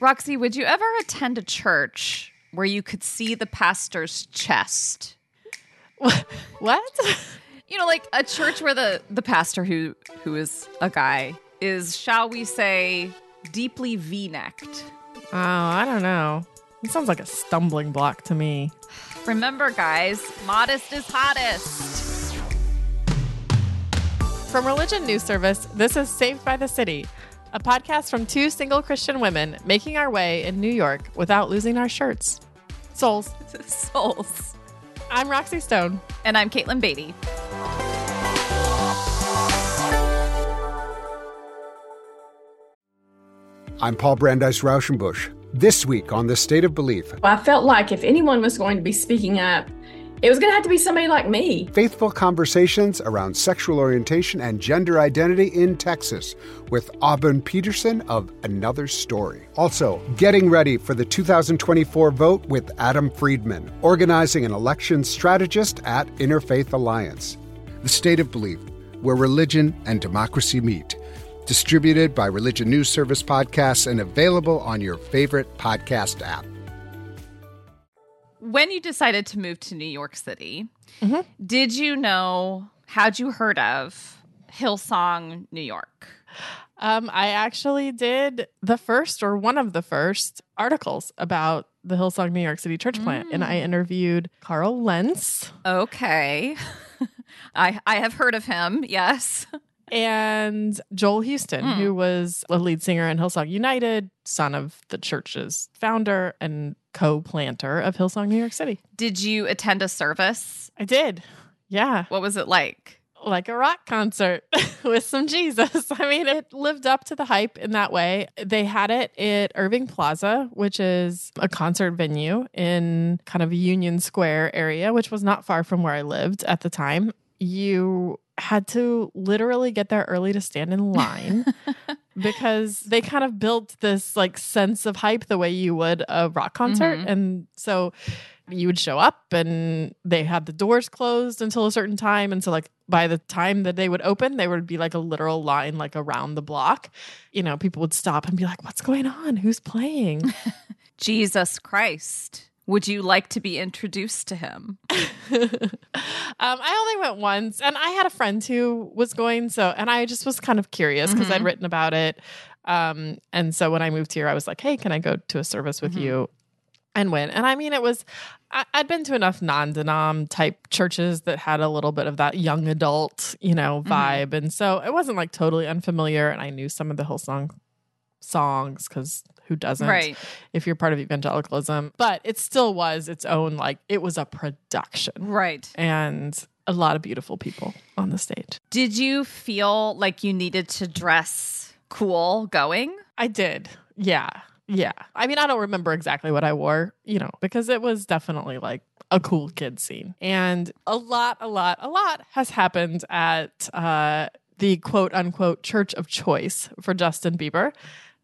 Roxy, would you ever attend a church where you could see the pastor's chest? What? You know, like a church where the the pastor who who is a guy is, shall we say, deeply V-necked. Oh, I don't know. It sounds like a stumbling block to me. Remember, guys, modest is hottest. From Religion News Service, this is Saved by the City, a podcast from two single Christian women making our way in New York without losing our shirts. Souls. Souls. I'm Roxy Stone. And I'm Katelyn Beaty. I'm Paul Brandeis Rauschenbusch. This week on The State of Belief, I felt like if anyone was going to be speaking up, it was going to have to be somebody like me. faithful conversations around sexual orientation and gender identity in Texas with Auburn Peterson of Another Story. Also, getting ready for the 2024 vote with Adam Friedman, organizing an election strategist at Interfaith Alliance. The State of Belief, where religion and democracy meet. Distributed by Religion News Service Podcasts and available on your favorite podcast app. When you decided to move to New York City, mm-hmm. did you know, had you heard of Hillsong New York? Um, I actually did the first or one of the first articles about the Hillsong New York City church plant, and I mm. interviewed Carl Lentz Okay. I I have heard of him, yes. and Joel Houston, hmm. who was a lead singer in Hillsong United, son of the church's founder and co-planter of Hillsong New York City. Did you attend a service? I did. Yeah. What was it like? like a rock concert with some Jesus. I mean, it lived up to the hype in that way. They had it at Irving Plaza, which is a concert venue in kind of Union Square area, which was not far from where I lived at the time. You had to literally get there early to stand in line because they kind of built this like sense of hype the way you would a rock concert. Mm-hmm. And so you would show up and they had the doors closed until a certain time. And so, like, by the time that they would open, there would be like a literal line, like around the block. You know, people would stop and be like, What's going on? Who's playing? Jesus Christ. Would you like to be introduced to him? um, I only went once, and I had a friend who was going. So, and I just was kind of curious because I'd written about it. Um, and so when I moved here, I was like, "Hey, can I go to a service with you?" And went. And I mean, it was. I, I'd been to enough non-denom type churches that had a little bit of that young adult, you know, vibe, and so it wasn't like totally unfamiliar. And I knew some of the Hillsong songs because who doesn't? Right. If you're part of evangelicalism, but it still was its own like it was a production Right. and a lot of beautiful people on the stage. Did you feel like you needed to dress cool going? I did. Yeah. Yeah. I mean, I don't remember exactly what I wore, you know, because it was definitely like a cool kid scene. And a lot, a lot, a lot has happened at uh, the quote unquote church of choice for Justin Bieber.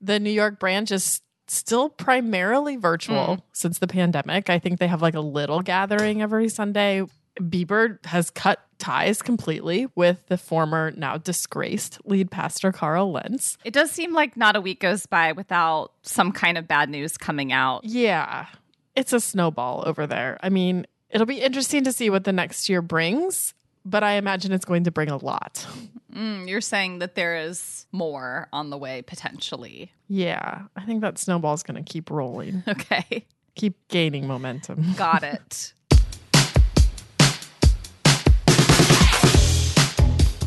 The New York branch is still primarily virtual mm. since the pandemic. I think they have like a little gathering every Sunday. Bieber has cut ties completely with the former, now disgraced lead pastor Carl Lentz. It does seem like not a week goes by without some kind of bad news coming out. Yeah, it's a snowball over there. I mean, it'll be interesting to see what the next year brings, but I imagine it's going to bring a lot. Mm, you're saying that there is more on the way potentially. Yeah, I think that snowball's going to keep rolling, Okay. keep gaining momentum. Got it.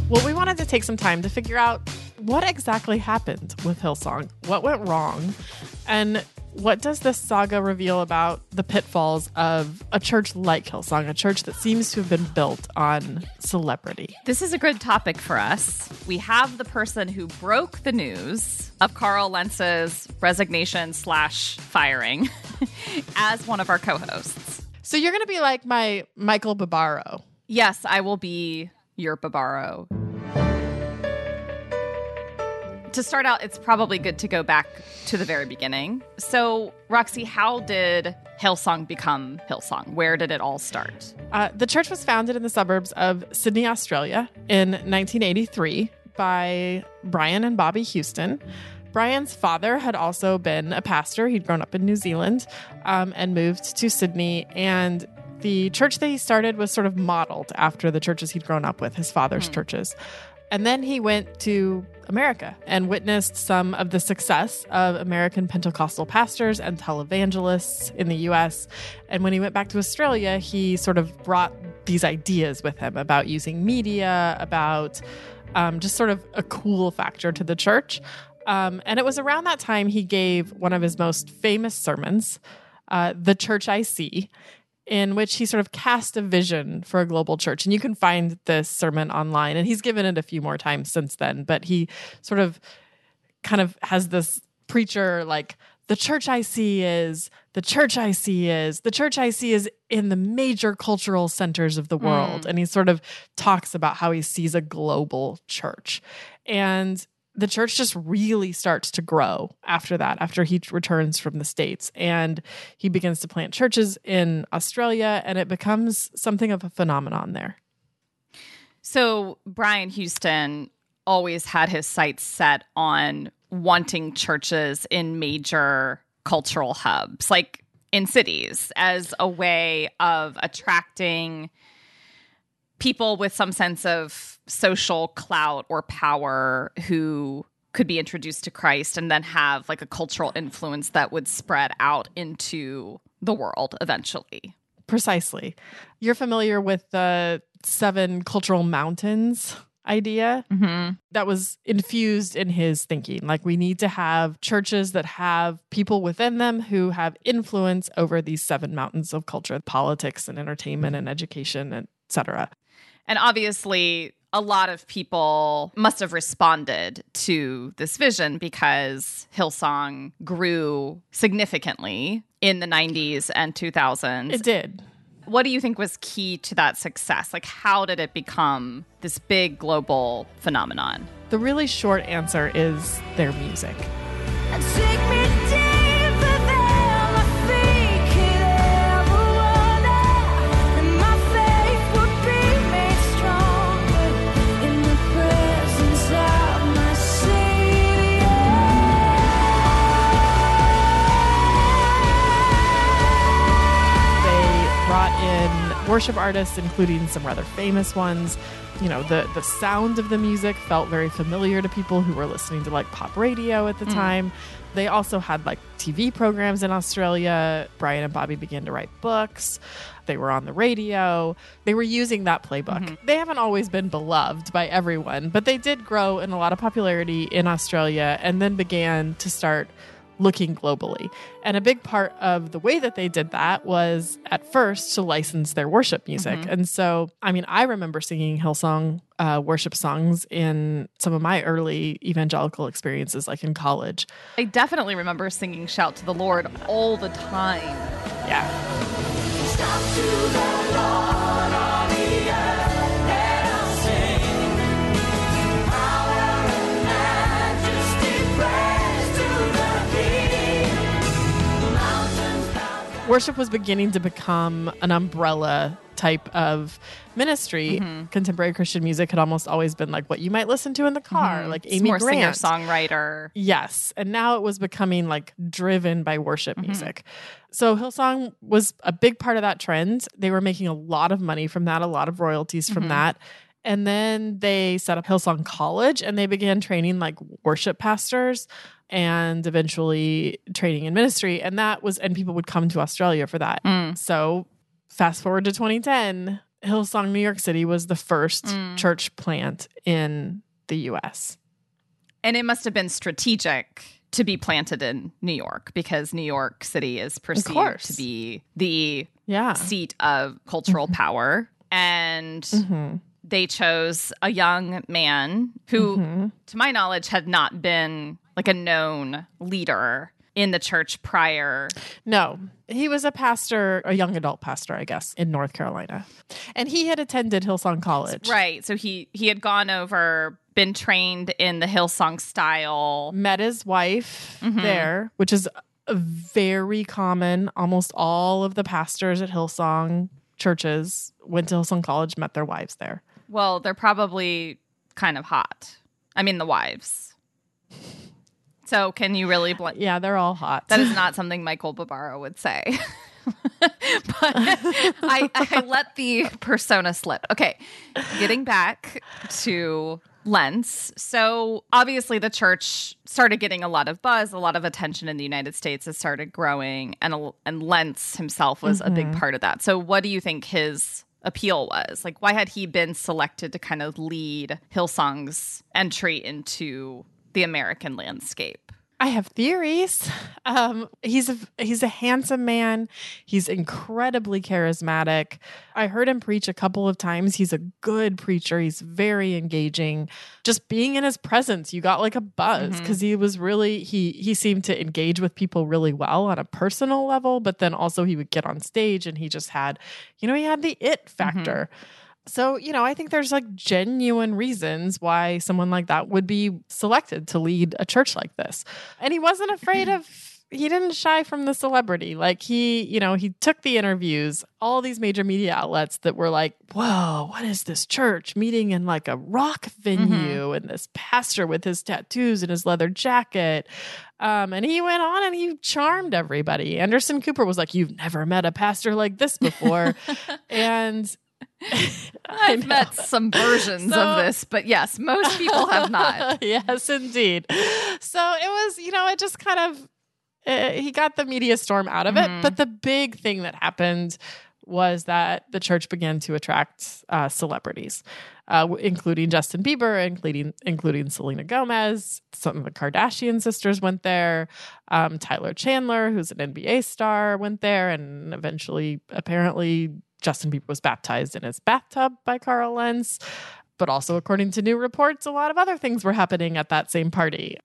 Well, we wanted to take some time to figure out what exactly happened with Hillsong, what went wrong, and what does this saga reveal about the pitfalls of a church like Hillsong, a church that seems to have been built on celebrity? This is a good topic for us. We have the person who broke the news of Carl Lentz's resignation slash firing as one of our co-hosts. So you're going to be like my Michael Barbaro. Yes, I will be your Barbaro. To start out, it's probably good to go back to the very beginning. So, Roxy, how did Hillsong become Hillsong? Where did it all start? Uh, the church was founded in the suburbs of Sydney, Australia in 1983 by Brian and Bobbie Houston. Brian's father had also been a pastor. He'd grown up in New Zealand um, and moved to Sydney. And the church that he started was sort of modeled after the churches he'd grown up with, his father's churches. And then he went to America and witnessed some of the success of American Pentecostal pastors and televangelists in the US. And when he went back to Australia, he sort of brought these ideas with him about using media, about um, just sort of a cool factor to the church. Um, and it was around that time he gave one of his most famous sermons, uh, The Church I See in which he sort of cast a vision for a global church. And you can find this sermon online, and he's given it a few more times since then. But he sort of kind of has this preacher like, the church I see is, the church I see is, the church I see is in the major cultural centers of the world. Mm. And he sort of talks about how he sees a global church. And the church just really starts to grow after that, after he returns from the States. And he begins to plant churches in Australia, and it becomes something of a phenomenon there. So Brian Houston always had his sights set on wanting churches in major cultural hubs, like in cities, as a way of attracting people with some sense of social clout or power who could be introduced to Christ and then have like a cultural influence that would spread out into the world eventually. Precisely. You're familiar with the seven cultural mountains idea Mm-hmm. that was infused in his thinking. Like, we need to have churches that have people within them who have influence over these seven mountains of culture politics and entertainment and education, etc. And obviously, a lot of people must have responded to this vision because Hillsong grew significantly in the 90s and 2000s. It did. what do you think was key to that success? Like, how did it become this big global phenomenon? The really short answer is their music. Worship artists, including some rather famous ones. You know, the the sound of the music felt very familiar to people who were listening to like pop radio at the mm. time. They also had like TV programs in Australia. Brian and Bobby began to write books. They were on the radio. They were using that playbook. Mm-hmm. They haven't always been beloved by everyone, but they did grow in a lot of popularity in Australia and then began to start looking globally. And a big part of the way that they did that was at first to license their worship music. And so, I mean, I remember singing Hillsong uh, worship songs in some of my early evangelical experiences, like in college. I definitely remember singing Shout to the Lord all the time. Yeah. Worship was beginning to become an umbrella type of ministry. Mm-hmm. Contemporary Christian music had almost always been like what you might listen to in the car, mm-hmm. like It's Amy more Grant. singer songwriter. Yes. And now it was becoming like driven by worship mm-hmm. music. So Hillsong was a big part of that trend. They were making a lot of money from that, a lot of royalties from that. And then they set up Hillsong College and they began training like worship pastors and eventually training in ministry. And that was, and people would come to Australia for that. Mm. So fast forward to 2010, Hillsong New York City was the first mm. church plant in the US. And it must have been strategic to be planted in New York because New York City is perceived to be the Yeah. seat of cultural mm-hmm. power. And mm-hmm. they chose a young man who, mm-hmm. to my knowledge, had not been like a known leader in the church prior. No, he was a pastor, a young adult pastor, I guess, in North Carolina. And he had attended Hillsong College. Right. So he he had gone over, been trained in the Hillsong style. Met his wife Mm-hmm. there, which is very common. Almost all of the pastors at Hillsong churches went to Hillsong College, met their wives there. Well, they're probably kind of hot. I mean, the wives. So can you really blame? Yeah, they're all hot. That is not something Michael Barbaro would say. but I, I let the persona slip. Okay, getting back to Lentz. So obviously, the church started getting a lot of buzz, a lot of attention in the United States. It started growing, and and Lentz himself was a big mm-hmm. part of that. So, what do you think his appeal was? Like, why had he been selected to kind of lead Hillsong's entry into the American landscape? I have theories. Um, he's a he's a handsome man. He's incredibly charismatic. I heard him preach a couple of times. He's a good preacher. He's very engaging. Just being in his presence, you got like a buzz because he was really he he seemed to engage with people really well on a personal level. But then also he would get on stage and he just had, you know, he had the it factor. So, you know, I think there's like genuine reasons why someone like that would be selected to lead a church like this. And he wasn't afraid of, he didn't shy from the celebrity. Like he, you know, he took the interviews, all these major media outlets that were like, whoa, what is this church meeting in like a rock venue and this pastor with his tattoos and his leather jacket. Um, and he went on and he charmed everybody. Anderson Cooper was like, You've never met a pastor like this before. and I've met some versions So- of this, but yes, most people have not. yes, indeed. So it was, you know, it just kind of, uh, he got the media storm out of it. But the big thing that happened was that the church began to attract uh, celebrities, uh, including Justin Bieber, including including Selena Gomez. Some of the Kardashian sisters went there. Um, Tyson Chandler, who's an NBA star, went there, and eventually, apparently, Justin Bieber was baptized in his bathtub by Carl Lentz. But also, according to new reports, a lot of other things were happening at that same party.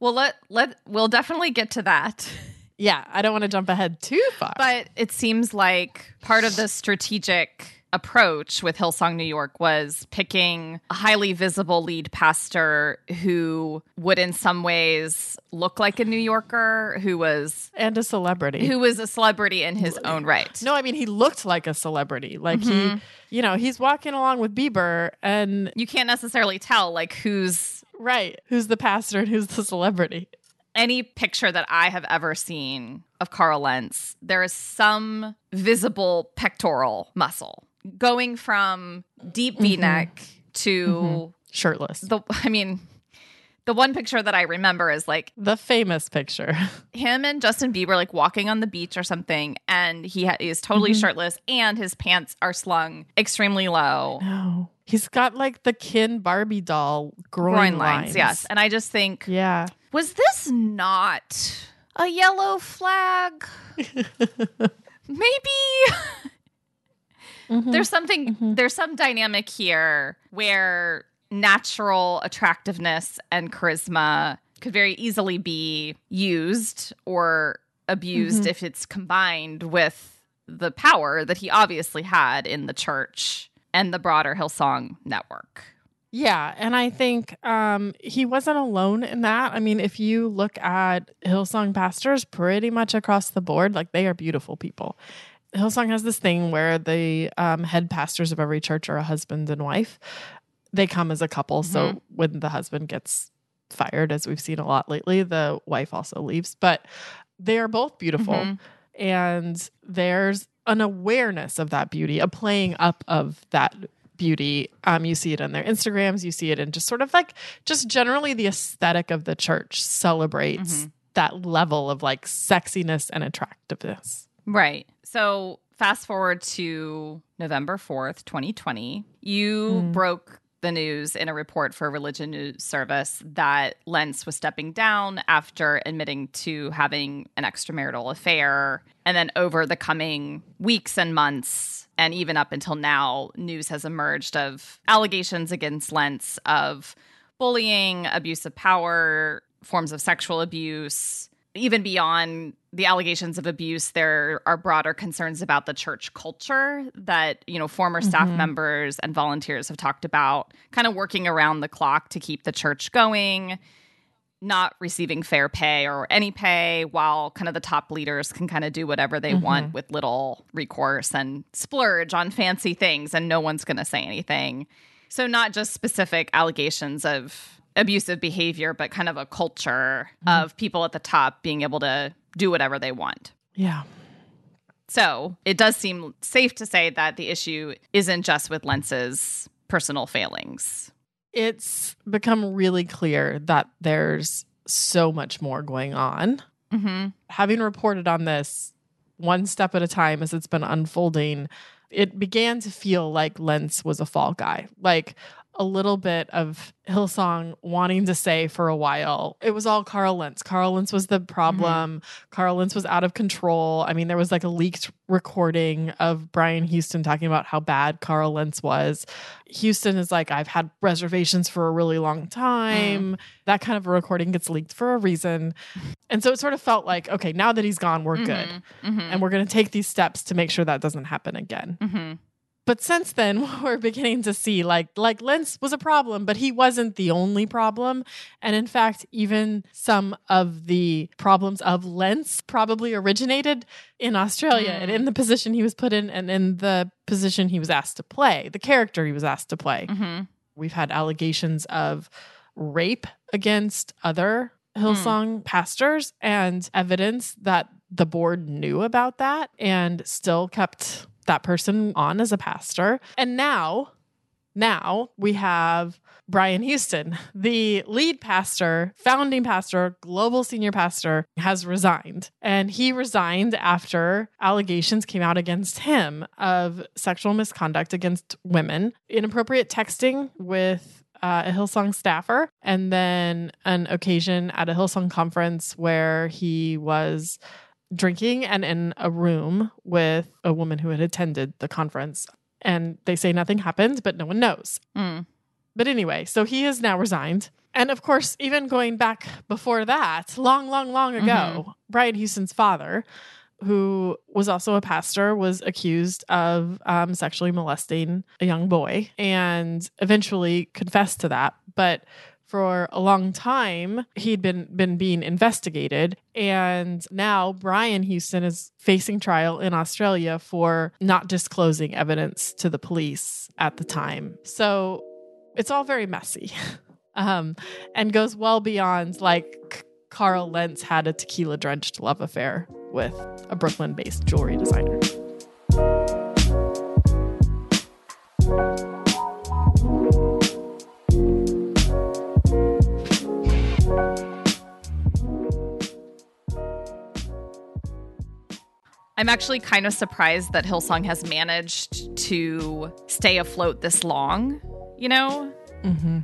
Well, let let we'll definitely get to that. Yeah, I don't want to jump ahead too far. But it seems like part of the strategic approach with Hillsong New York was picking a highly visible lead pastor who would in some ways look like a New Yorker, who was and a celebrity. who was a celebrity in his own right. no, I mean he looked like a celebrity. Like he, mm-hmm. you know, he's walking along with Bieber, and You can't necessarily tell like who's right, who's the pastor and who's the celebrity? any picture that I have ever seen of Carl Lentz, there is some visible pectoral muscle going from deep mm-hmm. V neck to mm-hmm. Shirtless. the. I mean, the one picture that I remember is like The famous picture. him and Justin Bieber like walking on the beach or something, and he ha- is totally mm-hmm. shirtless, and his pants are slung extremely low. No, he's got like the Ken Barbie doll groin, Groin lines, yes. And I just think, Yeah. was this not a yellow flag? Maybe Mm-hmm. there's something mm-hmm. there's some dynamic here where natural attractiveness and charisma could very easily be used or abused mm-hmm. if it's combined with the power that he obviously had in the church and the broader Hillsong network. Yeah, and I think um, he wasn't alone in that. I mean, if you look at Hillsong pastors pretty much across the board, like they are beautiful people. Hillsong has this thing where the um, head pastors of every church are a husband and wife. They come as a couple. So when the husband gets fired, as we've seen a lot lately, the wife also leaves. But they are both beautiful. Mhm. And there's an awareness of that beauty, a playing up of that beauty. Um, you see it on their Instagrams, you see it in just sort of like just generally the aesthetic of the church celebrates that level of like sexiness and attractiveness. Right. So fast forward to November 4th, 2020. You mm-hmm. broke the news in a report for a religion news service that Lentz was stepping down after admitting to having an extramarital affair. And then over the coming weeks and months, and even up until now, news has emerged of allegations against Lentz of bullying, abuse of power, forms of sexual abuse. Even beyond the allegations of abuse, there are broader concerns about the church culture that, you know, former staff mm-hmm. members and volunteers have talked about, kind of working around the clock to keep the church going, not receiving fair pay or any pay, while kind of the top leaders can kind of do whatever they mm-hmm. want with little recourse and splurge on fancy things, and no one's going to say anything. So, not just specific allegations of abusive behavior, but kind of a culture Mm-hmm. of people at the top being able to do whatever they want. Yeah. So it does seem safe to say that the issue isn't just with Lentz's personal failings. It's become really clear that there's so much more going on. Mm-hmm. Having reported on this one step at a time as it's been unfolding, it began to feel like Lentz was a fall guy. Like a little bit of Hillsong wanting to say for a while, it was all Carl Lentz. Carl Lentz was the problem. Mm-hmm. Carl Lentz was out of control. I mean, there was like a leaked recording of Brian Houston talking about how bad Carl Lentz was. Houston is like, I've had reservations for a really long time. Mm. That kind of a recording gets leaked for a reason. And so it sort of felt like, okay, now that he's gone, we're good. Mm-hmm. mm-hmm. And we're going to take these steps to make sure that doesn't happen again. Mm-hmm. But since then, we're beginning to see like like Lentz was a problem, but he wasn't the only problem. And in fact, even some of the problems of Lentz probably originated in Australia and in the position he was put in and in the position he was asked to play, the character he was asked to play. Mm-hmm. We've had allegations of rape against other Hillsong pastors and evidence that the board knew about that and still kept that person on as a pastor. And now, now we have Brian Houston, the lead pastor, founding pastor, global senior pastor, has resigned. And he resigned after allegations came out against him of sexual misconduct against women, inappropriate texting with uh, a Hillsong staffer, and then an occasion at a Hillsong conference where he was drinking and in a room with a woman who had attended the conference. And they say nothing happened, but no one knows. Mm. But anyway, so he has now resigned. And of course, even going back before that, long, long, long ago, Brian Houston's father, who was also a pastor, was accused of um, sexually molesting a young boy and eventually confessed to that. But for a long time he'd been been being investigated and now Brian Houston is facing trial in Australia for not disclosing evidence to the police at the time. So it's all very messy. um and goes well beyond like Carl Lentz had a tequila drenched love affair with a Brooklyn based jewelry designer. I'm actually kind of surprised that Hillsong has managed to stay afloat this long, you know? Mm-hmm.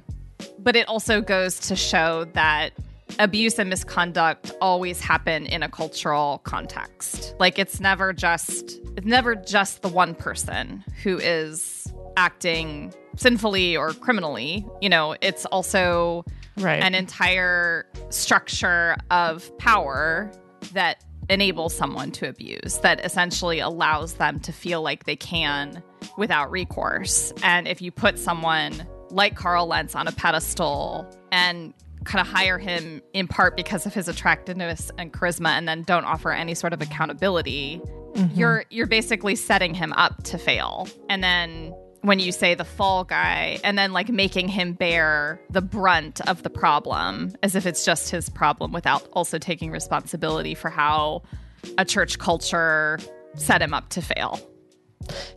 But it also goes to show that abuse and misconduct always happen in a cultural context. Like it's never just it's never just the one person who is acting sinfully or criminally. You know, it's also Right. an entire structure of power that enables someone to abuse, that essentially allows them to feel like they can without recourse. And if you put someone like Carl Lentz on a pedestal and kind of hire him in part because of his attractiveness and charisma and then don't offer any sort of accountability, mm-hmm. you're you're basically setting him up to fail. And then when you say the fall guy and then like making him bear the brunt of the problem as if it's just his problem without also taking responsibility for how a church culture set him up to fail.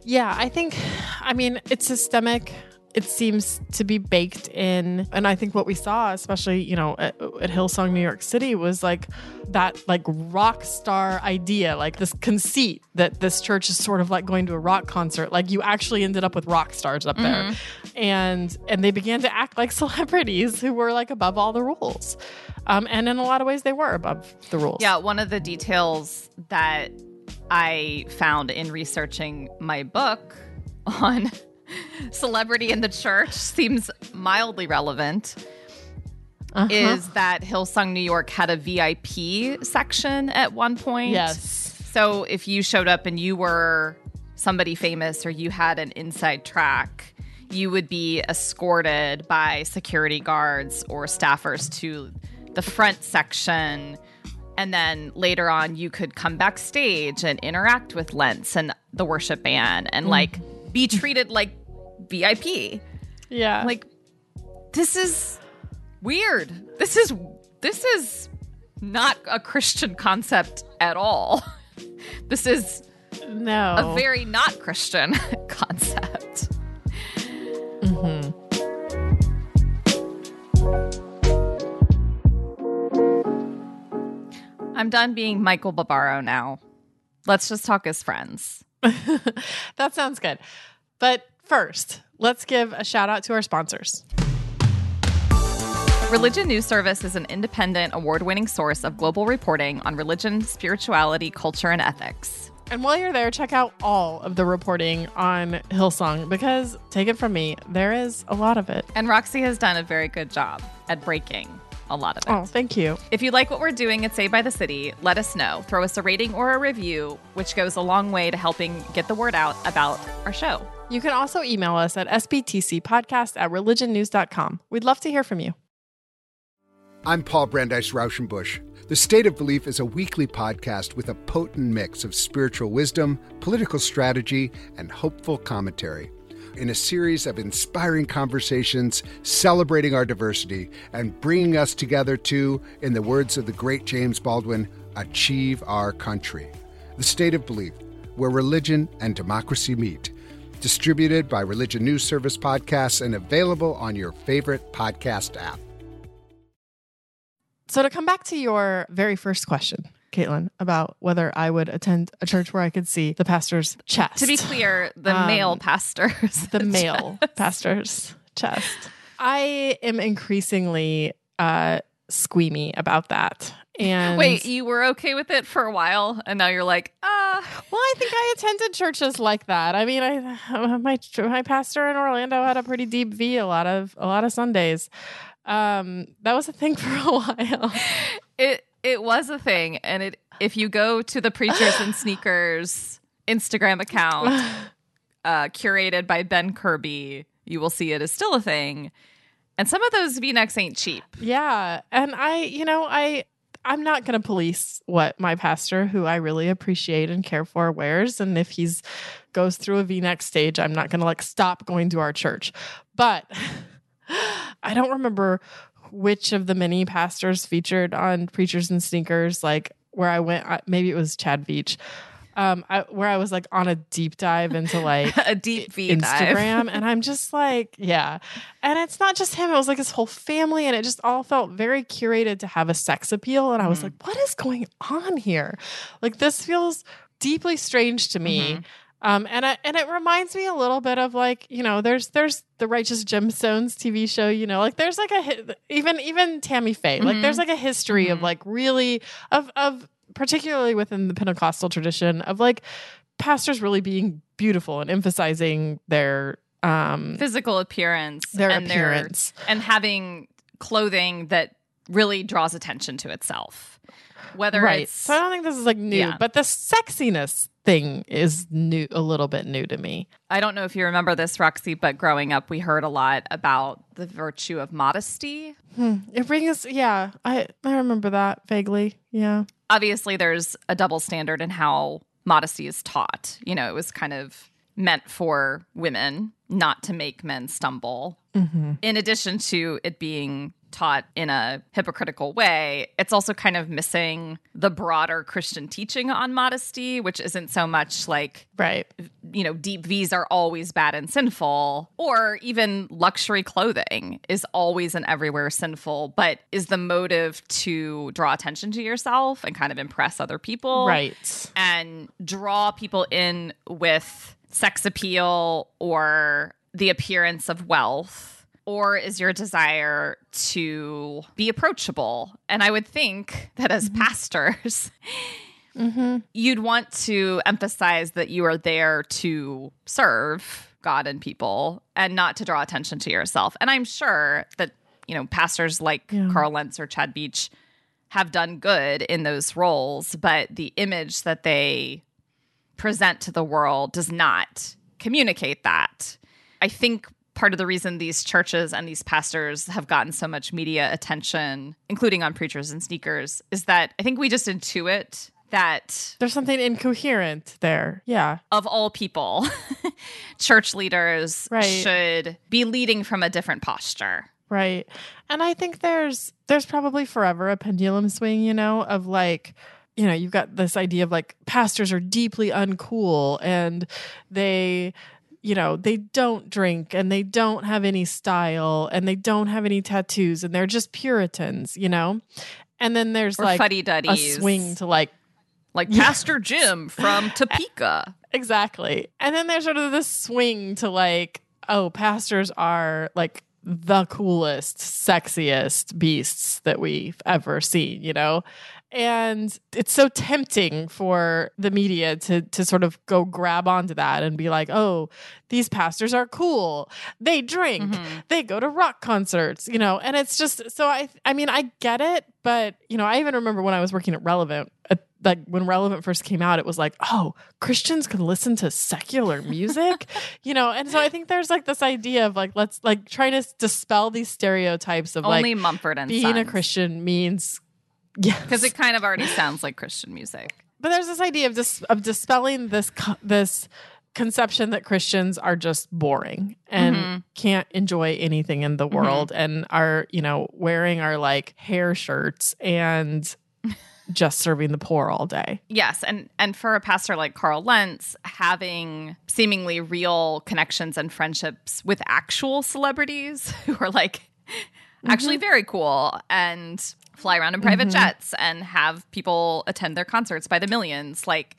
Yeah, I think, I mean, it's systemic. It seems to be baked in. And I think what we saw, especially, you know, at, at Hillsong, New York City, was like that, like, rock star idea, like this conceit that this church is sort of like going to a rock concert. Like, you actually ended up with rock stars up there. And, and they began to act like celebrities who were like above all the rules. Um, and in a lot of ways, they were above the rules. Yeah, one of the details that I found in researching my book on celebrity in the church seems mildly relevant. Uh-huh. Is that Hillsong New York had a VIP section at one point? Yes. So if you showed up and you were somebody famous or you had an inside track, you would be escorted by security guards or staffers to the front section. And then later on, you could come backstage and interact with Lentz and the worship band and like be treated like VIP. Yeah. Like, this is Weird. This is this is not a Christian concept at all. This is No. a very not Christian concept. Mm-hmm. I'm done being Michael Barbaro now. Let's just talk as friends. that sounds good. But first, let's give a shout out to our sponsors. Religion News Service is an independent, award winning source of global reporting on religion, spirituality, culture, and ethics. And while you're there, check out all of the reporting on Hillsong because, take it from me, there is a lot of it. And Roxy has done a very good job at breaking a lot of it. Oh, thank you. If you like what we're doing at Saved by the City, let us know. Throw us a rating or a review, which goes a long way to helping get the word out about our show. You can also email us at sbtcpodcast at religionnews.com. We'd love to hear from you. I'm Paul Brandeis Rauschenbusch. The State of Belief is a weekly podcast with a potent mix of spiritual wisdom, political strategy, and hopeful commentary. In a series of inspiring conversations celebrating our diversity and bringing us together to, in the words of the great James Baldwin, achieve our country. The State of Belief, where religion and democracy meet. Distributed by Religion News Service Podcasts and available on your favorite podcast app. So, to come back to your very first question, Katelyn, about whether I would attend a church where I could see the pastor's chest. To be clear, the Um, male pastors. the male pastor's chest. I am increasingly uh, squeamy about that. And Wait, you were okay with it for a while, and now you're like, ah. well, I think I attended churches like that. I mean, I my my pastor in Orlando had a pretty deep V a lot of a lot of Sundays. Um, that was a thing for a while. It it was a thing, and it if you go to the Preachers and Sneakers Instagram account, uh, curated by Ben Kirby, you will see it is still a thing. And some of those V-necks ain't cheap. Yeah, and I, you know, I I'm not going to police what my pastor, who I really appreciate and care for, wears, and if he's goes through a V-neck stage, I'm not going to like stop going to our church. But I don't remember which of the many pastors featured on Preachers and Sneakers, like where I went. Maybe it was Chad Veach. Um, I, where I was like on a deep dive into like a deep V. Instagram, and I'm just like, yeah. And it's not just him; it was like his whole family, and it just all felt very curated to have a sex appeal. And I was like, what is going on here? Like this feels deeply strange to me. Um, and I, and it reminds me a little bit of like you know there's there's the Righteous Gemstones TV show you know like there's like a even even Tammy Faye like there's like a history of like really of of particularly within the Pentecostal tradition of like pastors really being beautiful and emphasizing their um Physical appearance. their and appearance. and having clothing that really draws attention to itself. Whether right. it's So I don't think this is like new, Yeah. but the sexiness thing is new a little bit new to me. I don't know if you remember this, Roxy, but growing up, we heard a lot about the virtue of modesty. Hmm. It brings yeah, I I remember that vaguely. Yeah. Obviously, there's a double standard in how modesty is taught. You know, it was kind of meant for women not to make men stumble. Mm-hmm. In addition to it being taught in a hypocritical way, it's also kind of missing the broader Christian teaching on modesty, which isn't so much like Right. you know, deep V's are always bad and sinful, or even luxury clothing is always and everywhere sinful, but is the motive to draw attention to yourself and kind of impress other people. Right. And draw people in with sex appeal or the appearance of wealth. Or is your desire to be approachable? And I would think that as mm-hmm. pastors, mm-hmm. you'd want to emphasize that you are there to serve God and people and not to draw attention to yourself. And I'm sure that, you know, pastors like Carl Lentz or Chad Veach have done good in those roles, but the image that they present to the world does not communicate that. I think part of the reason these churches and these pastors have gotten so much media attention, including on preachers and sneakers, is that I think we just intuit that There's something incoherent there. Yeah. of all people, church leaders Right. should be leading from a different posture. Right. And I think there's there's probably forever a pendulum swing, you know, of like you know, you've got this idea of like pastors are deeply uncool and they you know, they don't drink and they don't have any style and they don't have any tattoos and they're just Puritans, you know? And then there's Or like a swing to like Like Pastor Jim from Topeka. Exactly. And then there's sort of this swing to like, oh, pastors are like the coolest, sexiest beasts that we've ever seen, you know? And it's so tempting for the media to to sort of go grab onto that and be like, "Oh, these pastors are cool. They drink. Mm-hmm. They go to rock concerts, you know." And it's just so I I mean, I get it, but you know, I even remember when I was working at Relevant, at, like when Relevant first came out, it was like, "Oh, Christians can listen to secular music," you know. And so I think there's like this idea of like let's like trying to dispel these stereotypes of Only like Mumford and being a Christian means yes, Because it kind of already sounds like Christian music. but there's this idea of dis- of dispelling this this conception that Christians are just boring and Mm-hmm. can't enjoy anything in the world and are you know wearing our like hair shirts and just serving the poor all day. Yes, and and for a pastor like Carl Lentz, having seemingly real connections and friendships with actual celebrities who are like actually mm-hmm. very cool and fly around in private mm-hmm. jets and have people attend their concerts by the millions, like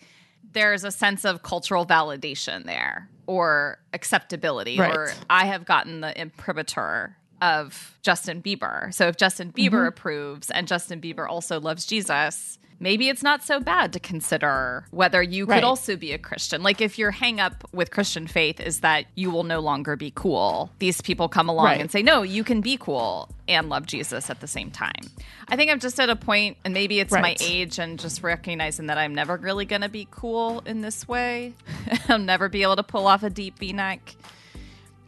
there's a sense of cultural validation there or acceptability Right. or I have gotten the imprimatur of Justin Bieber. So if Justin Bieber Mm-hmm. approves and Justin Bieber also loves Jesus, maybe it's not so bad to consider whether you could Right. also be a Christian. Like if your hang up with Christian faith is that you will no longer be cool, these people come along Right. and say, no, you can be cool and love Jesus at the same time. I think I'm just at a point, and maybe it's my age and just recognizing that I'm never really going to be cool in this way. I'll never be able to pull off a deep v neck.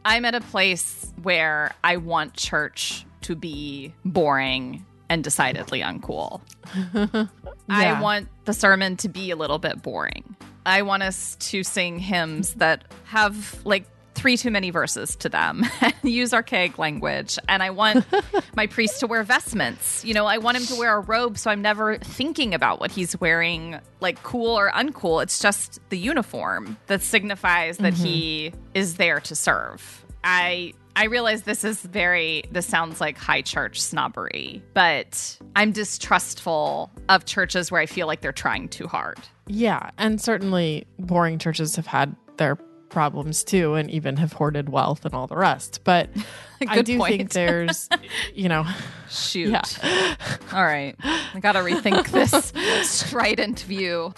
I'm at a place where I want church to be boring and decidedly uncool. I want the sermon to be a little bit boring. I want us to sing hymns that have like three too many verses to them and use archaic language. And I want my priest to wear vestments. You know, I want him to wear a robe so I'm never thinking about what he's wearing, like cool or uncool. It's just the uniform that signifies that he mm-hmm. is there to serve. I I realize this is very this sounds like high church snobbery, but I'm distrustful of churches where I feel like they're trying too hard. Yeah, and certainly boring churches have had their problems too and even have hoarded wealth and all the rest. But I do point. think there's, you know, Shoot. Yeah. All right. I got to rethink this strident view.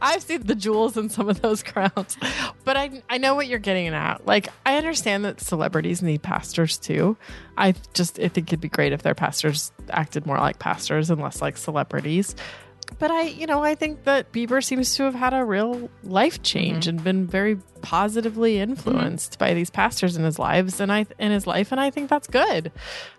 I've seen the jewels in some of those crowns. But I I know what you're getting at. Like I understand that celebrities need pastors too. I just I think it'd be great if their pastors acted more like pastors and less like celebrities. But I, you know, I think that Bieber seems to have had a real life change mm-hmm. and been very positively influenced by these pastors in his lives and I in his life and I think that's good.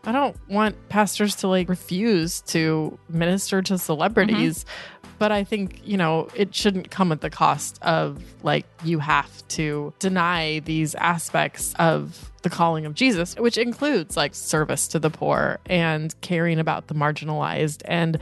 I don't want pastors to like refuse to minister to celebrities mm-hmm. but I think, you know, it shouldn't come at the cost of like you have to deny these aspects of the calling of Jesus, which includes like service to the poor and caring about the marginalized and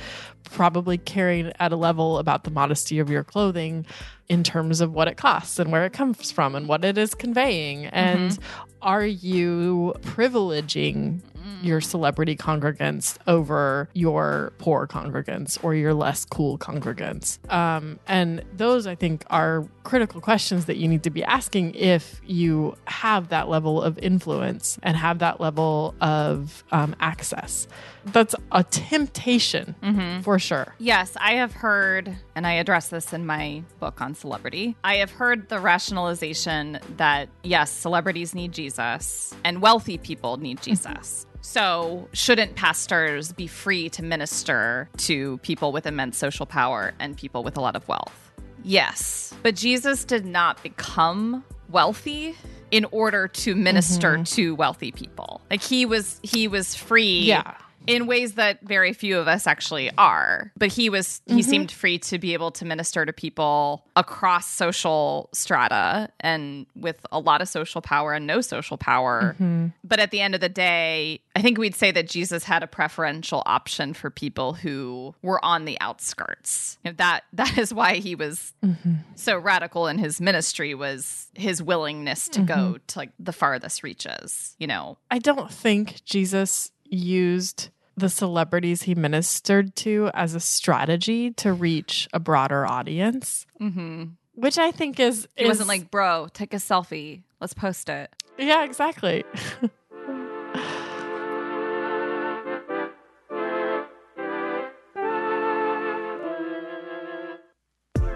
probably caring at a level about the modesty of your clothing in terms of what it costs and where it comes from and what it is conveying. And mm-hmm. are you privileging your celebrity congregants over your poor congregants or your less cool congregants? Um, and those, I think, are critical questions that you need to be asking if you have that level of influence and have that level of um, access. That's a temptation for sure. Yes, I have heard, and I address this in my book on celebrity. I have heard the rationalization that yes, celebrities need Jesus and wealthy people need mm-hmm. Jesus. So, shouldn't pastors be free to minister to people with immense social power and people with a lot of wealth? Yes, but Jesus did not become wealthy in order to minister mm-hmm. to wealthy people. Like he was he was free Yeah. In ways that very few of us actually are. But he was he mm-hmm. seemed free to be able to minister to people across social strata and with a lot of social power and no social power. Mm-hmm. But at the end of the day, I think we'd say that Jesus had a preferential option for people who were on the outskirts. You know, that that is why he was mm-hmm. so radical in his ministry was his willingness to go to like the farthest reaches, you know. I don't think Jesus used the celebrities he ministered to as a strategy to reach a broader audience, Mhm. which I think is It is- wasn't like, "Bro, take a selfie. Let's post it." yeah, exactly.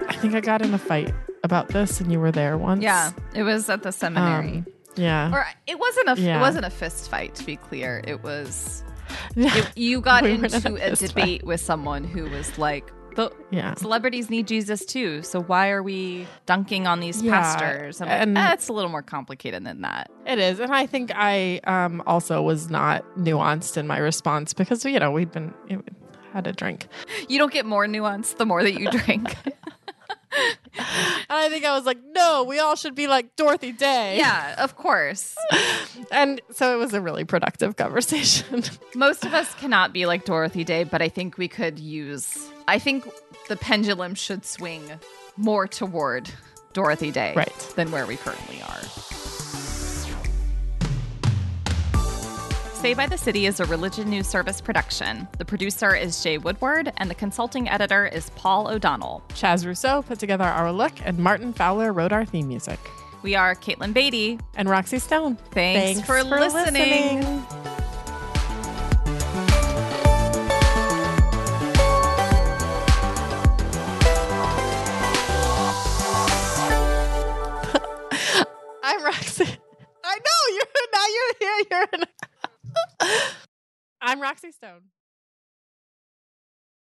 I think I got in a fight about this, and you were there once. Yeah, it was at the seminary. Um, yeah. or it wasn't a it wasn't a fist fight to be clear. It was it, you got We were in a into a debate with someone who was like the yeah. celebrities need Jesus too. So why are we dunking on these Yeah, pastors? I'm like, and- "Eh, it's a little more complicated than that. It is. And I think I um, also was not nuanced in my response because, you know, we'd been, had a drink. You don't get more nuance the more that you drink. And I think I was like, no, we all should be like Dorothy Day. yeah, of course. And so it was a really productive conversation. Most of us cannot be like Dorothy Day, but I think we could use. I think the pendulum should swing more toward Dorothy Day Right. than where we currently are. Stay by the City is a religion news service production. The producer is Jay Woodward, and the consulting editor is Paul O'Donnell. Chaz Rousseau put together our look, and Martin Fowler wrote our theme music. We are Katelyn Beaty. And Roxy Stone. Thanks for listening. listening. I'm Roxy. I know you're now you're here. You're in. I'm Roxy Stone.